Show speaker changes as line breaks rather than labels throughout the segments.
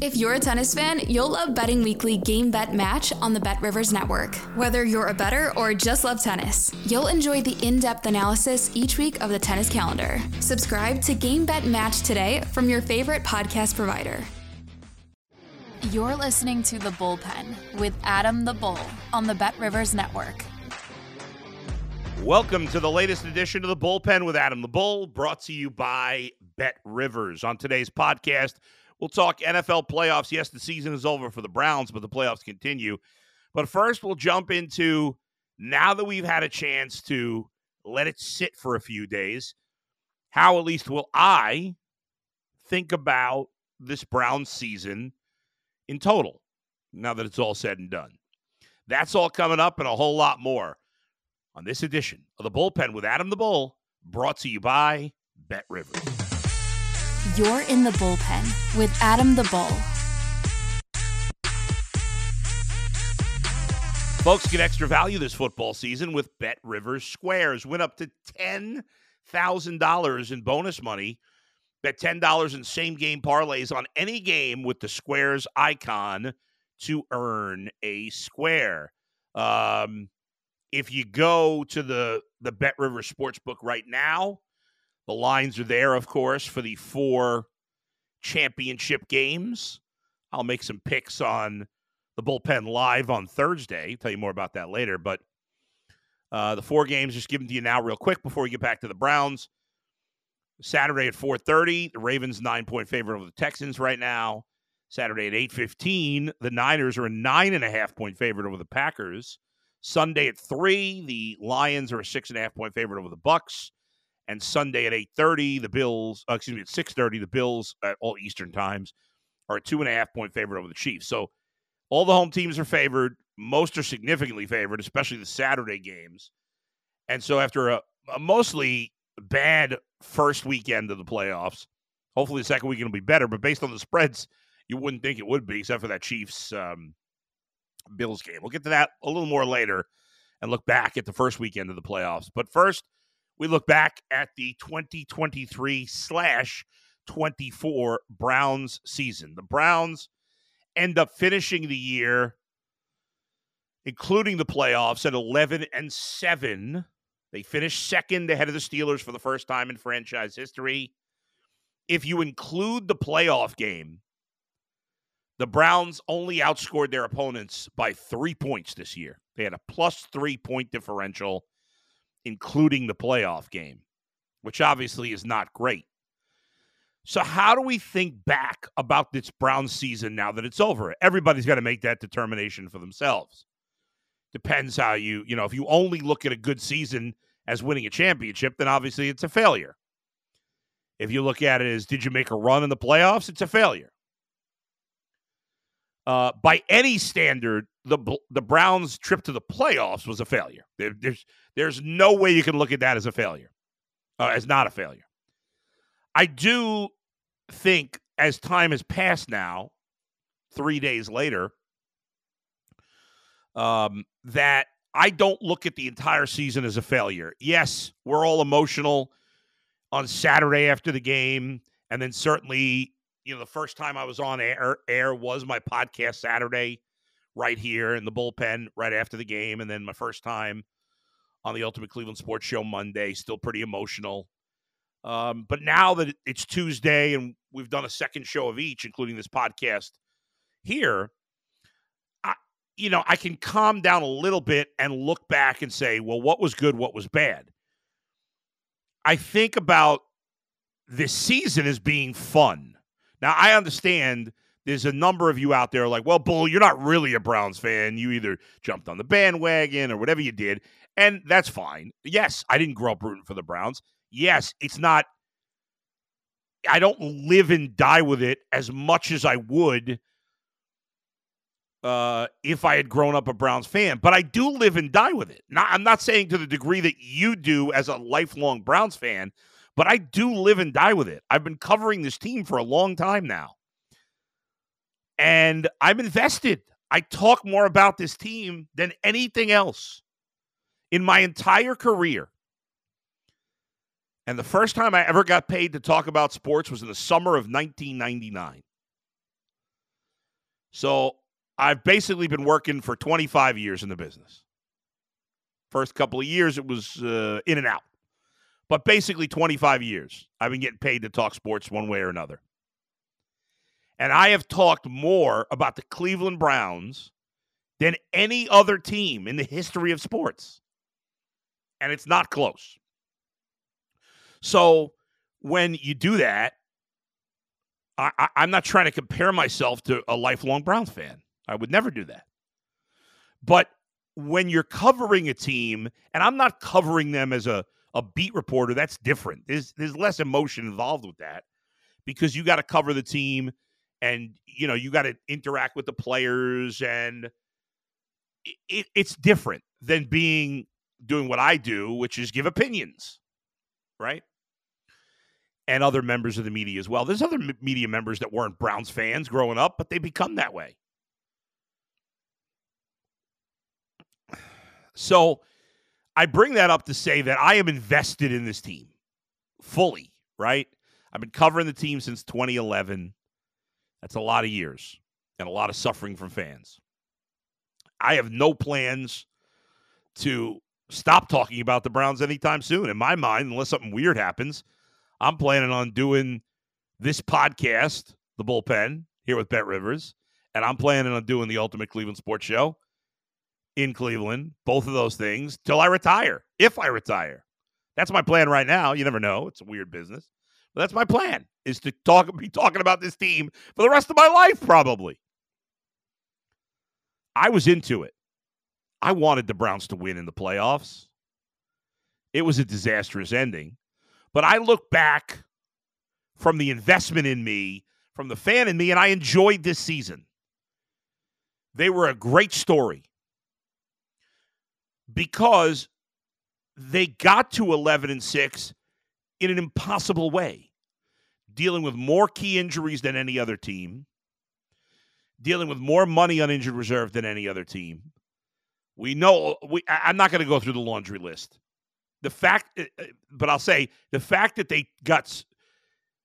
If you're a tennis fan, you'll love Betting Weekly Game Bet Match on the Bet Rivers Network. Whether you're a better or just love tennis, you'll enjoy the in depth analysis each week of the tennis calendar. Subscribe to Game Bet Match today from your favorite podcast provider. You're listening to The Bullpen with Adam the Bull on the Bet Rivers Network.
Welcome to the latest edition of the Bullpen with Adam the Bull, brought to you by Bet Rivers. On today's podcast, We'll talk NFL playoffs. Yes, the season is over for the Browns, but the playoffs continue. But first, we'll jump into now that we've had a chance to let it sit for a few days, how at least will I think about this Browns season in total now that it's all said and done. That's all coming up and a whole lot more on this edition of the Bullpen with Adam the Bull, brought to you by Bet Rivers.
You're in the bullpen with Adam the Bull.
Folks get extra value this football season with Bet Rivers Squares. Win up to $10,000 in bonus money. Bet $10 in same game parlays on any game with the Squares icon to earn a square. Um, if you go to the, the Bet Rivers Sportsbook right now, the lines are there, of course, for the four championship games. I'll make some picks on the bullpen live on Thursday. Tell you more about that later. But uh, the four games, just giving to you now, real quick, before we get back to the Browns. Saturday at 4:30, the Ravens nine point favorite over the Texans right now. Saturday at 8:15, the Niners are a nine and a half point favorite over the Packers. Sunday at three, the Lions are a six and a half point favorite over the Bucks and Sunday at 8:30, the Bills, uh, excuse me, at 6:30, the Bills at all Eastern times are a two and a half point favorite over the Chiefs. So all the home teams are favored. Most are significantly favored, especially the Saturday games. And so after a, a mostly bad first weekend of the playoffs, hopefully the second weekend will be better. But based on the spreads, you wouldn't think it would be, except for that Chiefs um, Bills game. We'll get to that a little more later and look back at the first weekend of the playoffs. But first we look back at the 2023 slash 24 Browns season. The Browns end up finishing the year, including the playoffs, at 11 and 7. They finished second ahead of the Steelers for the first time in franchise history. If you include the playoff game, the Browns only outscored their opponents by three points this year. They had a plus three point differential including the playoff game, which obviously is not great. So, how do we think back about this Brown season now that it's over? Everybody's got to make that determination for themselves. Depends how you, you know, if you only look at a good season as winning a championship, then obviously it's a failure. If you look at it as did you make a run in the playoffs, it's a failure. Uh, by any standard, the the Browns' trip to the playoffs was a failure. There, there's there's no way you can look at that as a failure, uh, as not a failure. I do think as time has passed now, three days later, um, that I don't look at the entire season as a failure. Yes, we're all emotional on Saturday after the game, and then certainly, you know, the first time I was on air, air was my podcast Saturday, right here in the bullpen right after the game, and then my first time on the Ultimate Cleveland Sports Show Monday. Still pretty emotional. Um, but now that it's Tuesday and we've done a second show of each, including this podcast here, I, you know, I can calm down a little bit and look back and say, well, what was good, what was bad. I think about this season as being fun. Now, I understand there's a number of you out there like, well, Bull, you're not really a Browns fan. You either jumped on the bandwagon or whatever you did. And that's fine. Yes, I didn't grow up rooting for the Browns. Yes, it's not, I don't live and die with it as much as I would uh, if I had grown up a Browns fan, but I do live and die with it. Not, I'm not saying to the degree that you do as a lifelong Browns fan, but I do live and die with it. I've been covering this team for a long time now. And I'm invested. I talk more about this team than anything else in my entire career. And the first time I ever got paid to talk about sports was in the summer of 1999. So I've basically been working for 25 years in the business. First couple of years, it was uh, in and out. But basically, 25 years, I've been getting paid to talk sports one way or another. And I have talked more about the Cleveland Browns than any other team in the history of sports. And it's not close. So when you do that, I, am not trying to compare myself to a lifelong Browns fan. I would never do that. But when you're covering a team, and I'm not covering them as a, a beat reporter, that's different. There's there's less emotion involved with that because you got to cover the team and you know you got to interact with the players and it, it's different than being doing what I do, which is give opinions, right? And other members of the media as well. There's other media members that weren't Browns fans growing up, but they become that way. So I bring that up to say that I am invested in this team fully, right? I've been covering the team since 2011. That's a lot of years and a lot of suffering from fans. I have no plans to stop talking about the Browns anytime soon. In my mind, unless something weird happens, I'm planning on doing this podcast, The Bullpen, here with Bet Rivers, and I'm planning on doing the Ultimate Cleveland Sports Show in Cleveland, both of those things, till I retire, if I retire. That's my plan right now. You never know. It's a weird business. But that's my plan is to talk be talking about this team for the rest of my life, probably. I was into it. I wanted the Browns to win in the playoffs. It was a disastrous ending. But I look back from the investment in me, from the fan in me, and I enjoyed this season. They were a great story because they got to 11 and 6 in an impossible way, dealing with more key injuries than any other team, dealing with more money on injured reserve than any other team. We know we I'm not going to go through the laundry list. The fact uh, uh, but I'll say the fact that they got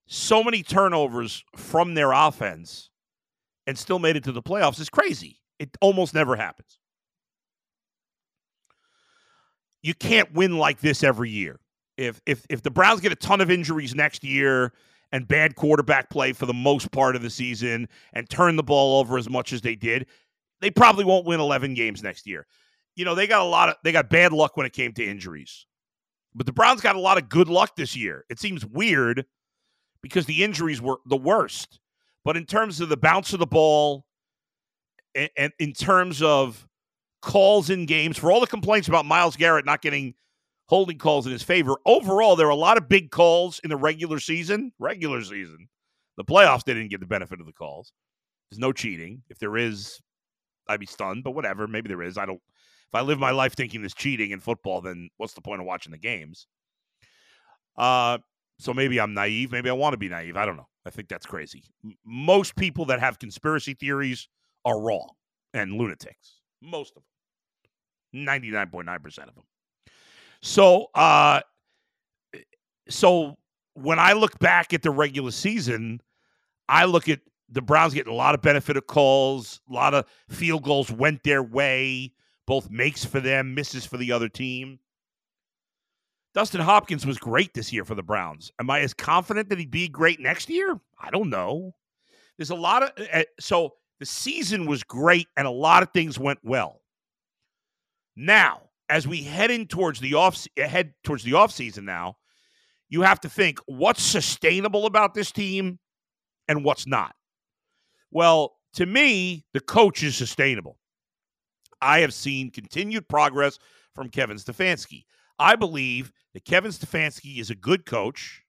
so many turnovers from their offense and still made it to the playoffs is crazy. It almost never happens you can't win like this every year. If if if the Browns get a ton of injuries next year and bad quarterback play for the most part of the season and turn the ball over as much as they did, they probably won't win 11 games next year. You know, they got a lot of they got bad luck when it came to injuries. But the Browns got a lot of good luck this year. It seems weird because the injuries were the worst. But in terms of the bounce of the ball and, and in terms of calls in games, for all the complaints about Myles Garrett not getting holding calls in his favor, overall, there are a lot of big calls in the regular season. Regular season. The playoffs, they didn't get the benefit of the calls. There's no cheating. If there is, I'd be stunned, but whatever. Maybe there is. I don't. If I live my life thinking there's cheating in football, then what's the point of watching the games? Uh, so maybe I'm naive. Maybe I want to be naive. I don't know. I think that's crazy. Most people that have conspiracy theories are wrong and lunatics. Most of them. 99.9% of them. So, uh, so when I look back at the regular season, I look at the Browns getting a lot of benefit of calls, a lot of field goals went their way, both makes for them, misses for the other team. Dustin Hopkins was great this year for the Browns. Am I as confident that he'd be great next year? I don't know. There's a lot of uh, so the season was great and a lot of things went well. Now, as we head in towards the off head towards the off season now, you have to think what's sustainable about this team and what's not. Well, to me, the coach is sustainable. I have seen continued progress from Kevin Stefanski. I believe that Kevin Stefanski is a good coach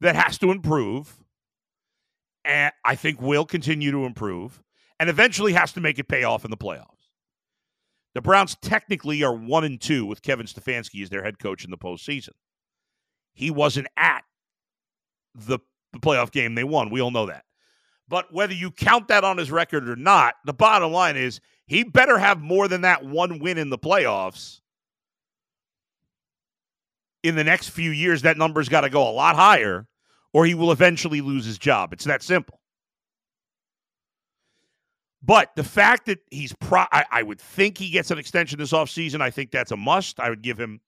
that has to improve and I think will continue to improve. and eventually has to make it pay off in the playoffs. The Browns technically are one and two with Kevin Stefanski as their head coach in the postseason. He wasn't at the, the playoff game they won. We all know that. But whether you count that on his record or not, the bottom line is he better have more than that one win in the playoffs. In the next few years, that number's got to go a lot higher, or he will eventually lose his job. It's that simple. But the fact that he's pro, I, I, would think he gets an extension this offseason. I think that's a must. I would give him,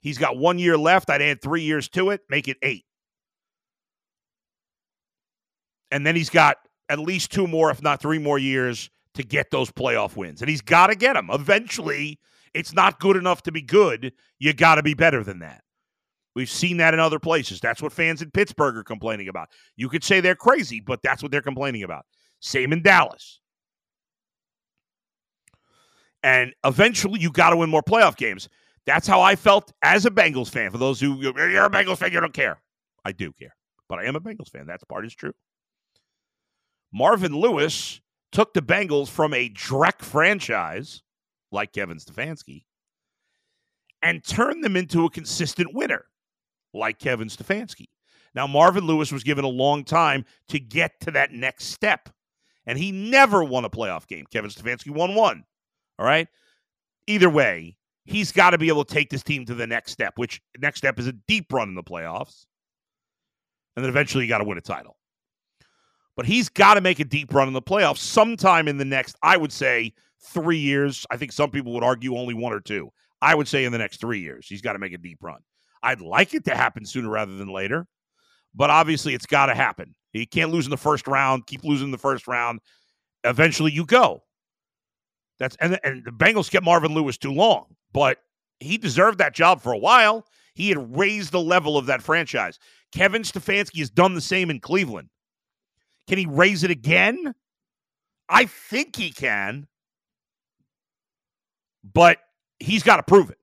he's got one year left. I'd add three years to it, make it eight. And then he's got at least two more, if not three more years to get those playoff wins. And he's got to get them. Eventually, it's not good enough to be good. You got to be better than that. We've seen that in other places. That's what fans in Pittsburgh are complaining about. You could say they're crazy, but that's what they're complaining about. Same in Dallas. And eventually, you got to win more playoff games. That's how I felt as a Bengals fan. For those who you're a Bengals fan, you don't care. I do care, but I am a Bengals fan. That part is true. Marvin Lewis took the Bengals from a Drek franchise like Kevin Stefanski and turned them into a consistent winner like Kevin Stefanski. Now, Marvin Lewis was given a long time to get to that next step and he never won a playoff game. Kevin Stefanski won one. All right. Either way, he's got to be able to take this team to the next step, which next step is a deep run in the playoffs. And then eventually you got to win a title. But he's got to make a deep run in the playoffs sometime in the next, I would say, three years. I think some people would argue only one or two. I would say in the next three years, he's got to make a deep run. I'd like it to happen sooner rather than later, but obviously it's got to happen. You can't lose in the first round, keep losing the first round. Eventually you go. That's and, and the Bengals kept Marvin Lewis too long, but he deserved that job for a while. He had raised the level of that franchise. Kevin Stefanski has done the same in Cleveland. Can he raise it again? I think he can, but he's got to prove it.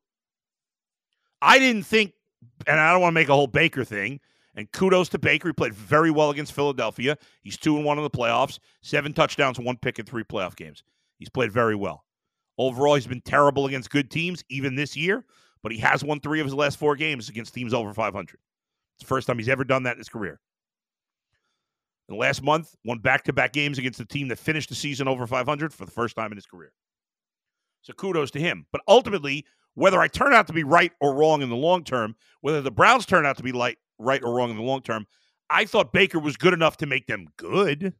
I didn't think, and I don't want to make a whole Baker thing. And kudos to Baker. He played very well against Philadelphia. He's two and one in the playoffs, seven touchdowns, one pick in three playoff games. He's played very well. Overall, he's been terrible against good teams, even this year, but he has won three of his last four games against teams over 500. It's the first time he's ever done that in his career. The last month, won back to back games against the team that finished the season over 500 for the first time in his career. So kudos to him. But ultimately, whether I turn out to be right or wrong in the long term, whether the Browns turn out to be light, right or wrong in the long term. I thought Baker was good enough to make them good,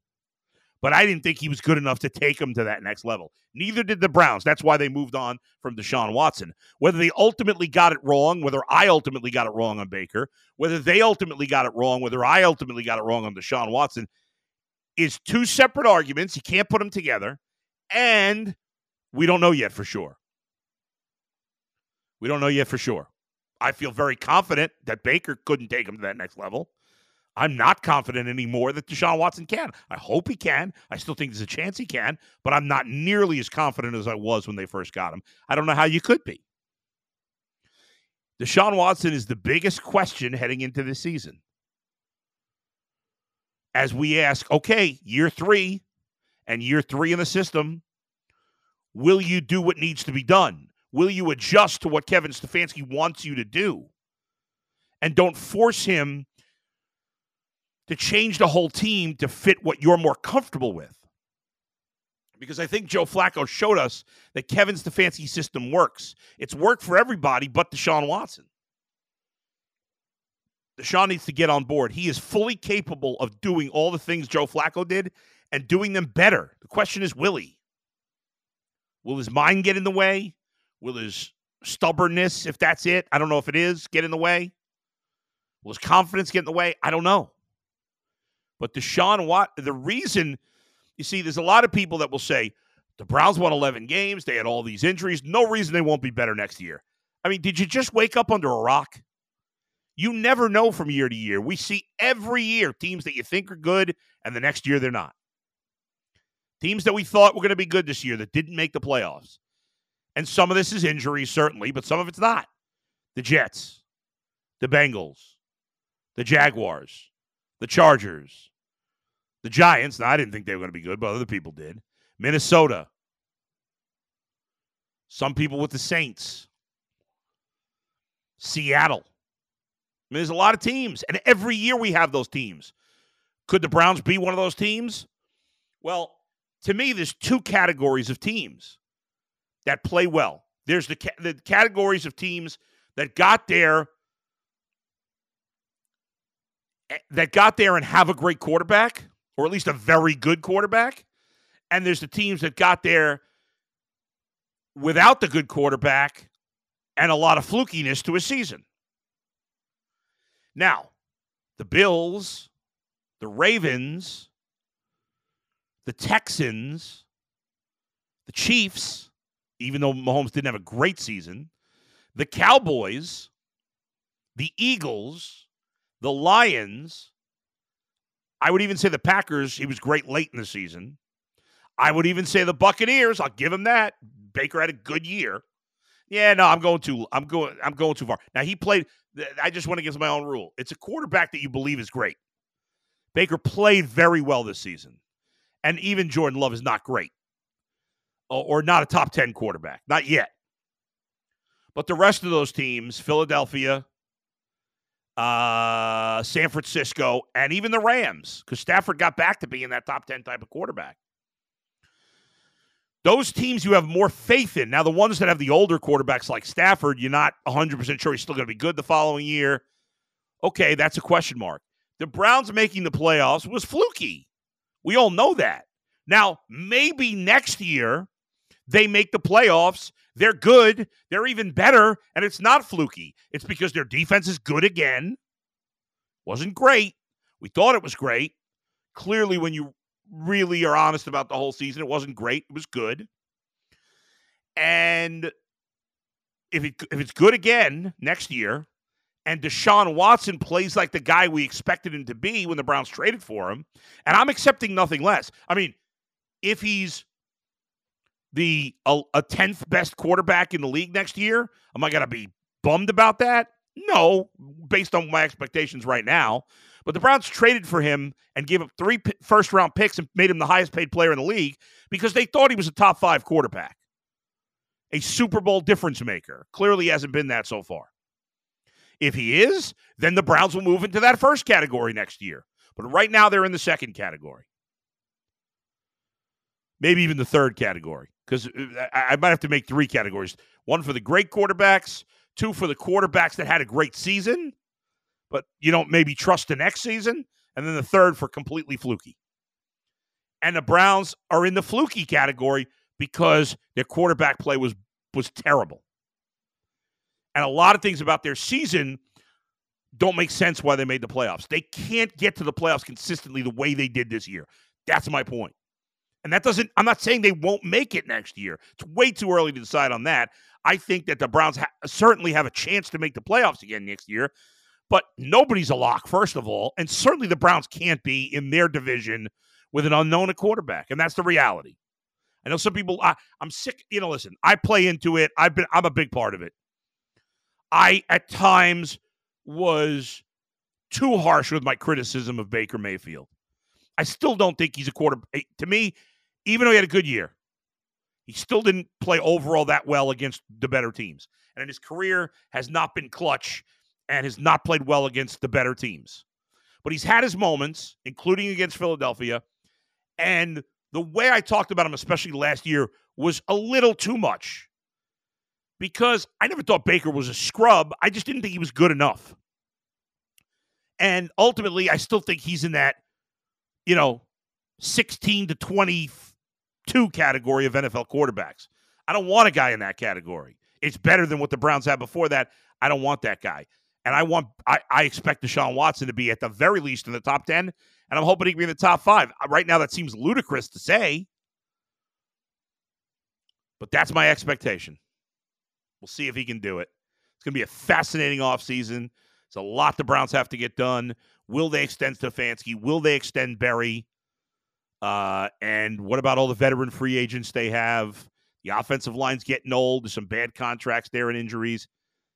but I didn't think he was good enough to take them to that next level. Neither did the Browns. That's why they moved on from Deshaun Watson. Whether they ultimately got it wrong, whether I ultimately got it wrong on Baker, whether they ultimately got it wrong, whether I ultimately got it wrong on Deshaun Watson, is two separate arguments. You can't put them together. And we don't know yet for sure. We don't know yet for sure. I feel very confident that Baker couldn't take him to that next level. I'm not confident anymore that Deshaun Watson can. I hope he can. I still think there's a chance he can, but I'm not nearly as confident as I was when they first got him. I don't know how you could be. Deshaun Watson is the biggest question heading into this season. As we ask, okay, year three and year three in the system, will you do what needs to be done? Will you adjust to what Kevin Stefanski wants you to do? And don't force him to change the whole team to fit what you're more comfortable with. Because I think Joe Flacco showed us that Kevin Stefanski's system works. It's worked for everybody but Deshaun Watson. Deshaun needs to get on board. He is fully capable of doing all the things Joe Flacco did and doing them better. The question is, will he? Will his mind get in the way? Will his stubbornness, if that's it, I don't know if it is, get in the way? Will his confidence get in the way? I don't know. But Deshaun Watt, the reason, you see, there's a lot of people that will say the Browns won 11 games, they had all these injuries, no reason they won't be better next year. I mean, did you just wake up under a rock? You never know from year to year. We see every year teams that you think are good, and the next year they're not. Teams that we thought were going to be good this year that didn't make the playoffs. And some of this is injury, certainly, but some of it's not. The Jets, the Bengals, the Jaguars, the Chargers, The Giants, now I didn't think they were going to be good, but other people did. Minnesota. Some people with the Saints. Seattle. I mean, there's a lot of teams, and every year we have those teams. Could the Browns be one of those teams? Well, to me, there's two categories of teams that play well. There's the, ca- the categories of teams that got there eh, that got there and have a great quarterback, or at least a very good quarterback. And there's the teams that got there without the good quarterback and a lot of flukiness to a season. Now, the Bills, the Ravens, the Texans, the Chiefs, even though Mahomes didn't have a great season, the Cowboys, the Eagles, the Lions. I would even say the Packers, he was great late in the season. I would even say the Buccaneers, I'll give him that. Baker had a good year. Yeah, no, I'm going too I'm going I'm going too far. Now he played I just went against my own rule. It's a quarterback that you believe is great. Baker played very well this season. And even Jordan Love is not great. Or, or not a top 10 quarterback. Not yet. But the rest of those teams, Philadelphia, uh, San Francisco, and even the Rams, because Stafford got back to being that top 10 type of quarterback. Those teams you have more faith in. Now, the ones that have the older quarterbacks like Stafford, you're not 100% sure he's still going to be good the following year. Okay, that's a question mark. The Browns making the playoffs was fluky. We all know that. Now, maybe next year they make the playoffs. They're good. They're even better. And it's not fluky. It's because their defense is good again. Wasn't great. We thought it was great. Clearly, when you really are honest about the whole season. It wasn't great. It was good. And if it, if it's good again next year, and Deshaun Watson plays like the guy we expected him to be when the Browns traded for him, and I'm accepting nothing less. I mean, if he's the uh, a tenth best quarterback in the league next year, am I gonna be bummed about that? No, based on my expectations right now. But the Browns traded for him and gave up three p- first round picks and made him the highest paid player in the league because they thought he was a top five quarterback, a Super Bowl difference maker. Clearly hasn't been that so far. If he is, then the Browns will move into that first category next year. But right now, they're in the second category. Maybe even the third category, because uh, I might have to make three categories one for the great quarterbacks, two for the quarterbacks that had a great season, but you don't maybe trust the next season, and then the third for completely fluky. And the Browns are in the fluky category because their quarterback play was was terrible. And a lot of things about their season don't make sense why they made the playoffs. They can't get to the playoffs consistently the way they did this year. That's my point. And that doesn't, I'm not saying they won't make it next year. It's way too early to decide on that. I think that the Browns ha- certainly have a chance to make the playoffs again next year. But nobody's a lock, first of all. And certainly the Browns can't be in their division with an unknown quarterback. And that's the reality. I know some people, I, I'm sick. You know, listen, I play into it. I've been, I'm a big part of it. I, at times, was too harsh with my criticism of Baker Mayfield. I still don't think he's a quarter. Eh, to me, even though he had a good year, he still didn't play overall that well against the better teams. And his career has not been clutch and has not played well against the better teams. But he's had his moments, including against Philadelphia. And the way I talked about him, especially last year, was a little too much because I never thought Baker was a scrub. I just didn't think he was good enough. And ultimately, I still think he's in that, you know, 16 to 22 category of NFL quarterbacks. I don't want a guy in that category. It's better than what the Browns had before that. I don't want that guy. And I want I, I expect Deshaun Watson to be at the very least in the top 10. And I'm hoping he can be in the top five. Uh, right now, that seems ludicrous to say. But that's my expectation. We'll see if he can do it. It's going to be a fascinating offseason. It's a lot the Browns have to get done. Will they extend Stefanski? Will they extend Berry? Uh, and what about all the veteran free agents they have? The offensive line's getting old. There's some bad contracts there and injuries.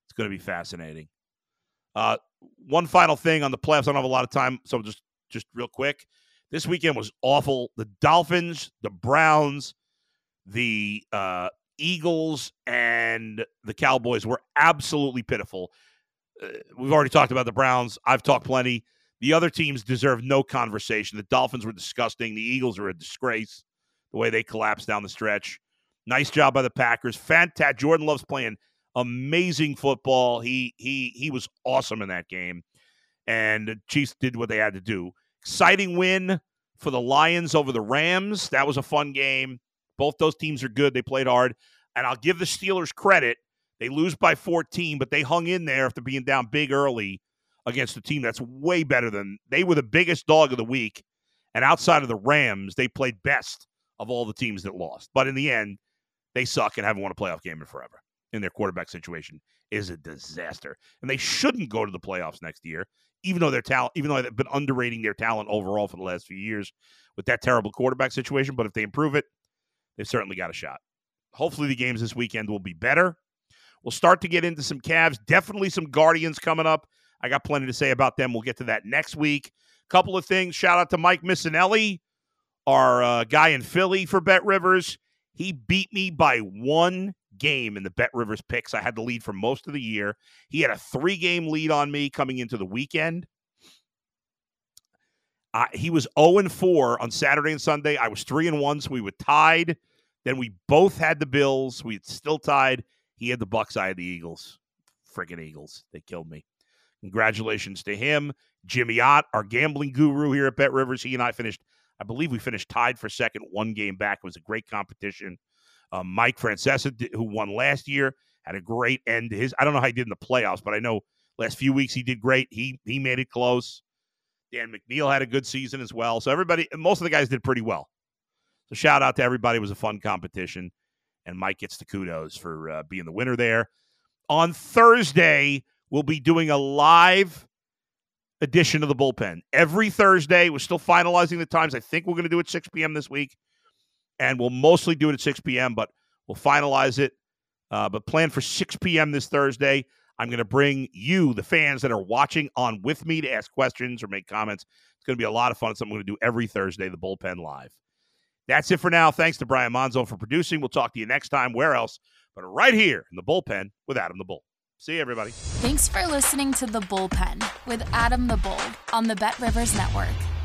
It's going to be fascinating. Uh, one final thing on the playoffs. I don't have a lot of time, so just just real quick. This weekend was awful. The Dolphins, the Browns, the uh, Eagles, and the Cowboys were absolutely pitiful. Uh, we've already talked about the Browns. I've talked plenty. The other teams deserve no conversation. The Dolphins were disgusting. The Eagles are a disgrace the way they collapsed down the stretch. Nice job by the Packers. Fantastic. Jordan Love's playing amazing football. He he he was awesome in that game. And the Chiefs did what they had to do. Exciting win for the Lions over the Rams. That was a fun game. Both those teams are good. They played hard. And I'll give the Steelers credit. They lose by 14, but they hung in there after being down big early against a team that's way better than they were the biggest dog of the week. And outside of the Rams, they played best of all the teams that lost. But in the end, they suck and haven't won a playoff game in forever. In their quarterback situation is a disaster, and they shouldn't go to the playoffs next year. Even though their talent, even though they've been underrating their talent overall for the last few years with that terrible quarterback situation, but if they improve it, they've certainly got a shot. Hopefully, the games this weekend will be better. We'll start to get into some Cavs. Definitely some Guardians coming up. I got plenty to say about them. We'll get to that next week. Couple of things. Shout out to Mike Missanelli, our uh, guy in Philly for Bet Rivers. He beat me by one game in the Bet Rivers picks. I had the lead for most of the year. He had a three game lead on me coming into the weekend. Uh, he was 0 and 4 on Saturday and Sunday. I was 3 and 1, so we were tied. Then we both had the Bills. We still tied. He had the Bucks. I had the Eagles. Freaking Eagles. They killed me. Congratulations to him. Jimmy Ott, our gambling guru here at Bet Rivers. He and I finished, I believe we finished tied for second, one game back. It was a great competition. Um, Mike Francesa, who won last year, had a great end to his. I don't know how he did in the playoffs, but I know last few weeks he did great. He he made it close. Dan McNeil had a good season as well. So everybody, most of the guys did pretty well. So shout out to everybody. It was a fun competition, and Mike gets the kudos for uh, being the winner there. On Thursday, we'll be doing a live edition of the bullpen every Thursday. We're still finalizing the times. I think we're going to do it 6 p.m. this week and we'll mostly do it at 6 p.m., but we'll finalize it. Uh, but plan for 6 p.m. this Thursday. I'm going to bring you, the fans that are watching, on with me to ask questions or make comments. It's going to be a lot of fun. It's something I'm going to do every Thursday, the bullpen live. That's it for now. Thanks to Brian Monzo for producing. We'll talk to you next time. Where else? But right here in the bullpen with Adam the Bull. See you, everybody.
Thanks for listening to The Bullpen with Adam the Bull on the Bet Rivers Network.